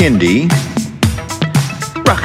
Kindie. Rock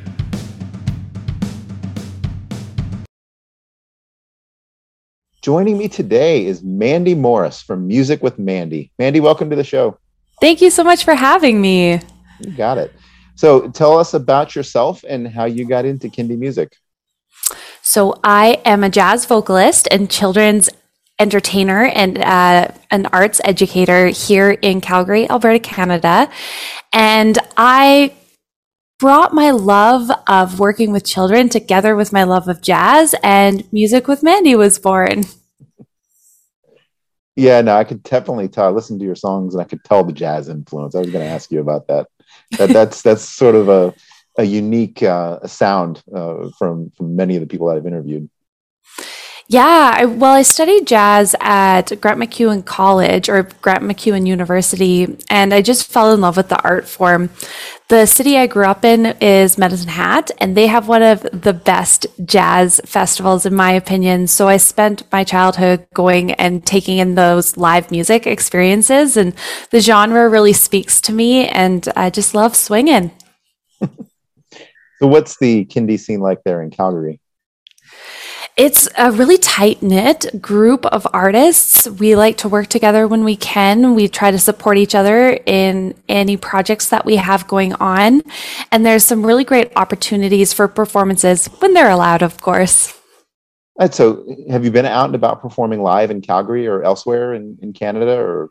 Joining me today is Mandy Morris from Music with Mandy. Mandy, welcome to the show. Thank you so much for having me. You got it. So tell us about yourself and how you got into Kindie music. So I am a jazz vocalist and children's entertainer and uh, an arts educator here in Calgary, Alberta, Canada. And I brought my love of working with children together with my love of jazz, and Music with Mandy was born. Yeah, no, I could definitely tell. I listened to your songs and I could tell the jazz influence. I was going to ask you about that. That that's that's sort of a a unique uh, sound uh, from from many of the people that I've interviewed. Yeah, I, well, I studied jazz at Grant MacEwan College or Grant MacEwan University, and I just fell in love with the art form. The city I grew up in is Medicine Hat, and they have one of the best jazz festivals, in my opinion. So I spent my childhood going and taking in those live music experiences, and the genre really speaks to me, and I just love swinging. so, what's the Kindie scene like there in Calgary? It's a really tight knit group of artists. We like to work together when we can. We try to support each other in any projects that we have going on. And there's some really great opportunities for performances when they're allowed, of course. And so, have you been out and about performing live in Calgary or elsewhere in, in Canada or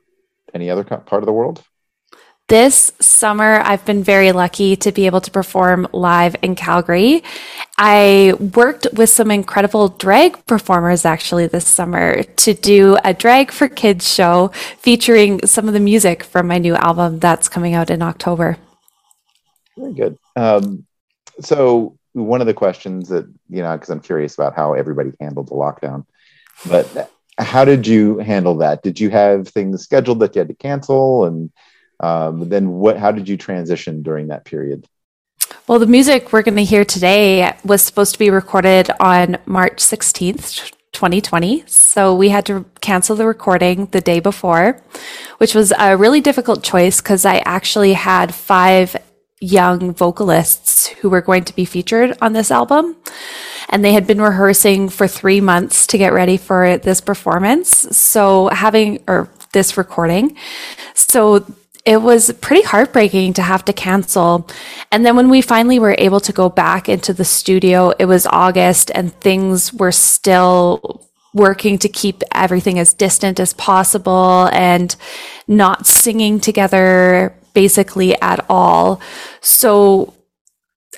any other part of the world? This summer, I've been very lucky to be able to perform live in Calgary. I worked with some incredible drag performers actually this summer to do a drag for kids show featuring some of the music from my new album that's coming out in October. Very good. Um, so, one of the questions that, you know, because I'm curious about how everybody handled the lockdown, but how did you handle that? Did you have things scheduled that you had to cancel? And um, then what how did you transition during that period? Well the music we're going to hear today was supposed to be recorded on march 16th 2020 so we had to cancel the recording the day before which was a really difficult choice because i actually had five young vocalists who were going to be featured on this album. And they had been rehearsing for three months to get ready for this performance. So having or this recording. So it was pretty heartbreaking to have to cancel. And then when we finally were able to go back into the studio, it was August and things were still working to keep everything as distant as possible and not singing together basically at all. So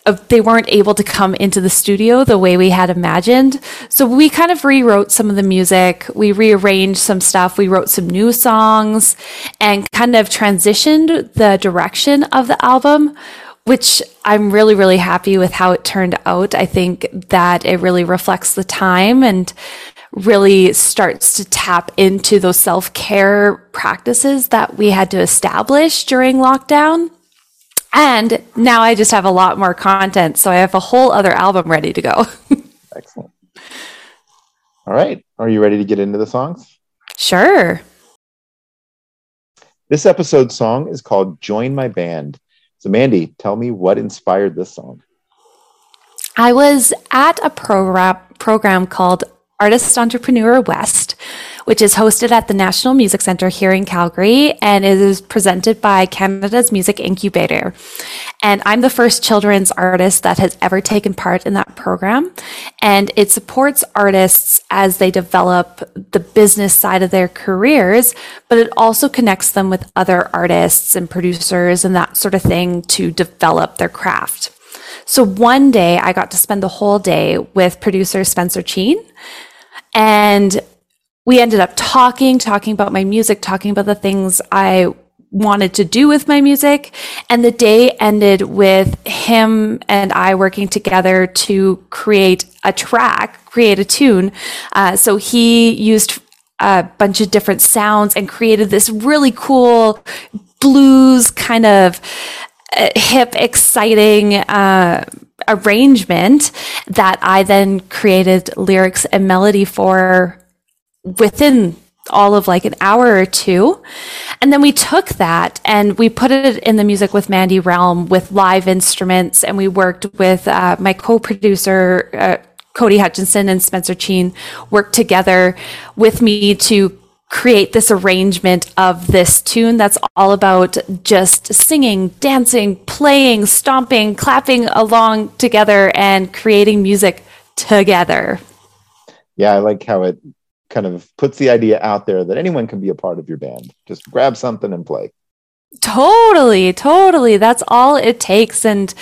they weren't able to come into the studio the way we had imagined. So we kind of rewrote some of the music. We rearranged some stuff. We wrote some new songs and kind of transitioned the direction of the album, which I'm really, really happy with how it turned out. I think that it really reflects the time and really starts to tap into those self care practices that we had to establish during lockdown. And now I just have a lot more content. So I have a whole other album ready to go. Excellent. All right. Are you ready to get into the songs? Sure. This episode's song is called Join My Band. So, Mandy, tell me what inspired this song. I was at a program program called Artist Entrepreneur West, which is hosted at the National Music Centre here in Calgary and it is presented by Canada's Music Incubator. And I'm the first children's artist that has ever taken part in that program. And it supports artists as they develop the business side of their careers, but it also connects them with other artists and producers and that sort of thing to develop their craft. So one day I got to spend the whole day with producer Spencer Cheen and we ended up talking, talking about my music, talking about the things I wanted to do with my music. And the day ended with him and I working together to create a track, create a tune. Uh, so he used a bunch of different sounds and created this really cool blues kind of uh, hip, exciting, uh, arrangement that I then created lyrics and melody for within all of like an hour or two. And then we took that and we put it in the music with Mandy Realm with live instruments. And we worked with uh, my co producer, uh, Cody Hutchinson and Spencer Cheen worked together with me to create this arrangement of this tune that's all about just singing, dancing, playing, stomping, clapping along together and creating music together. Yeah, I like how it kind of puts the idea out there that anyone can be a part of your band. Just grab something and play. Totally, totally. That's all it takes. And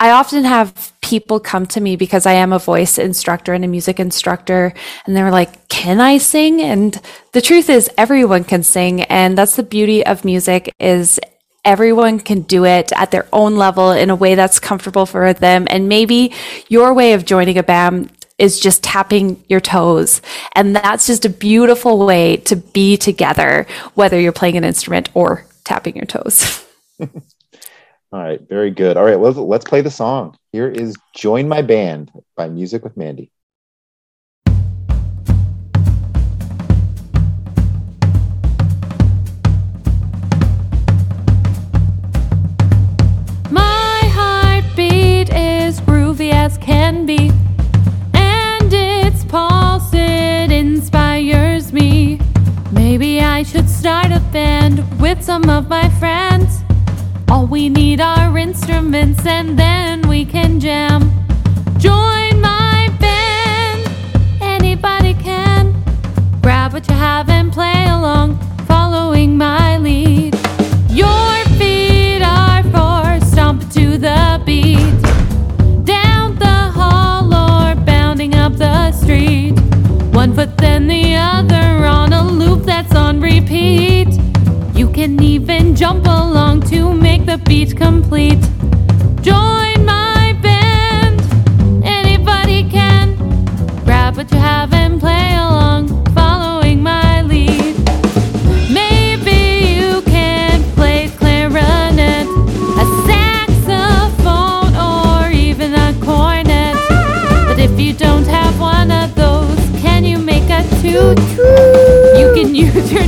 I often have people come to me because I am a voice instructor and a music instructor, and they're like, Can I sing? And the truth is, everyone can sing. And that's the beauty of music is everyone can do it at their own level in a way that's comfortable for them. And maybe your way of joining a band is just tapping your toes. And that's just a beautiful way to be together, whether you're playing an instrument or tapping your toes. All right, very good. All right, let's, let's play the song. Here is Join My Band by Music with Mandy. Instruments and then we can jam. Join my band, anybody can. Grab what you have and play along, following my lead. Your feet are for stomp to the beat. Down the hall or bounding up the street. One foot then the other on a loop that's on repeat. You can even jump along to make the beat complete. Cheers.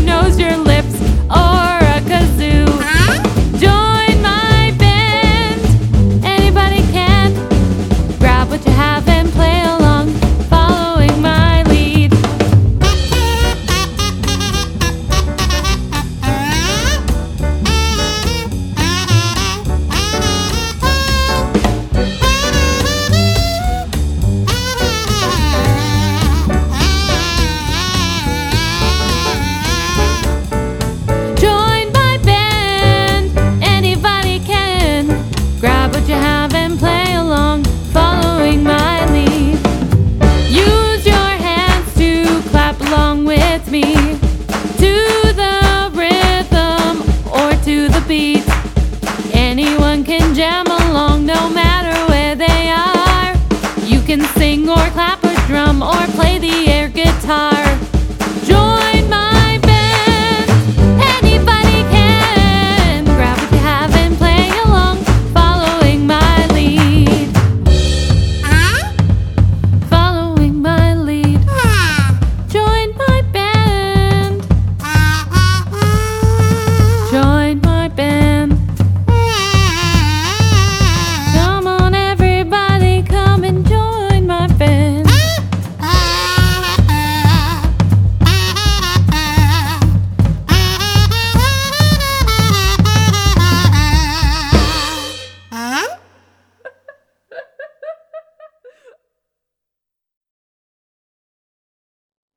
Guitar.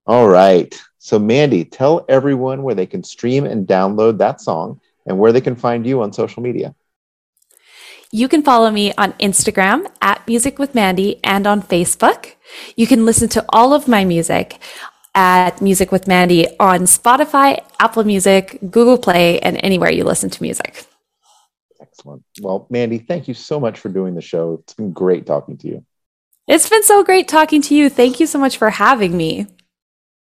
All right. So, Mandy, tell everyone where they can stream and download that song and where they can find you on social media. You can follow me on Instagram at Music with Mandy and on Facebook. You can listen to all of my music at Music with Mandy on Spotify, Apple Music, Google Play, and anywhere you listen to music. Excellent. Well, Mandy, thank you so much for doing the show. It's been great talking to you. It's been so great talking to you. Thank you so much for having me.